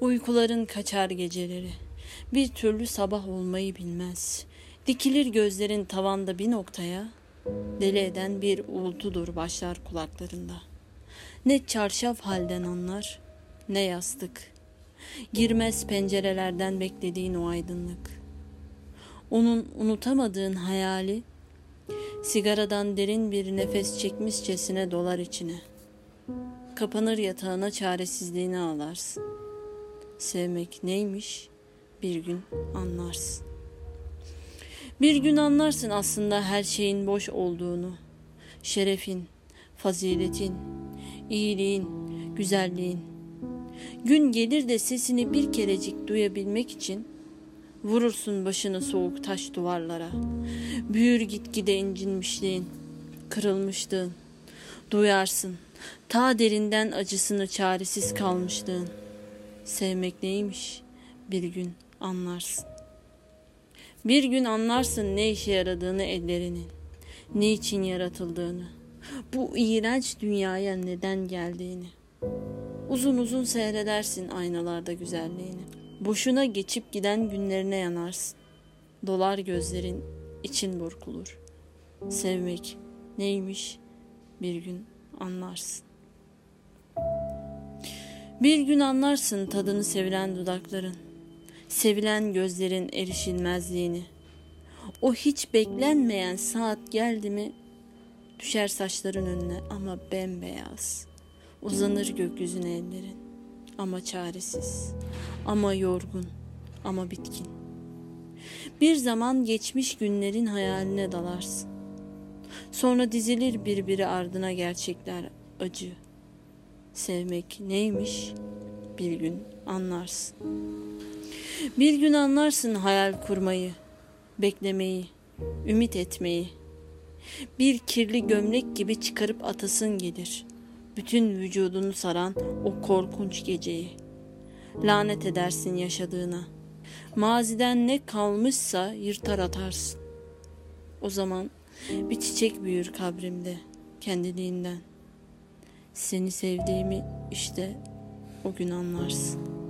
Uykuların kaçar geceleri. Bir türlü sabah olmayı bilmez. Dikilir gözlerin tavanda bir noktaya. Deli eden bir uğultudur başlar kulaklarında. Ne çarşaf halden anlar, ne yastık. Girmez pencerelerden beklediğin o aydınlık. Onun unutamadığın hayali sigaradan derin bir nefes çekmişçesine dolar içine. Kapanır yatağına çaresizliğini ağlarsın. Sevmek neymiş bir gün anlarsın. Bir gün anlarsın aslında her şeyin boş olduğunu. Şerefin, faziletin, iyiliğin, güzelliğin. Gün gelir de sesini bir kerecik duyabilmek için vurursun başını soğuk taş duvarlara. Büyür gitgide incinmişliğin, kırılmışlığın. Duyarsın ta derinden acısını çaresiz kalmışlığın. Sevmek neymiş bir gün anlarsın. Bir gün anlarsın ne işe yaradığını ellerinin, ne için yaratıldığını, bu iğrenç dünyaya neden geldiğini. Uzun uzun seyredersin aynalarda güzelliğini. Boşuna geçip giden günlerine yanarsın. Dolar gözlerin için burkulur. Sevmek neymiş bir gün anlarsın. Bir gün anlarsın tadını sevilen dudakların, sevilen gözlerin erişilmezliğini. O hiç beklenmeyen saat geldi mi düşer saçların önüne ama bembeyaz. Uzanır gökyüzüne ellerin ama çaresiz, ama yorgun, ama bitkin. Bir zaman geçmiş günlerin hayaline dalarsın. Sonra dizilir birbiri ardına gerçekler acı. Sevmek neymiş bir gün anlarsın. Bir gün anlarsın hayal kurmayı, beklemeyi, ümit etmeyi. Bir kirli gömlek gibi çıkarıp atasın gelir. Bütün vücudunu saran o korkunç geceyi. Lanet edersin yaşadığına. Maziden ne kalmışsa yırtar atarsın. O zaman bir çiçek büyür kabrimde kendiliğinden. Seni sevdiğimi işte o gün anlarsın.''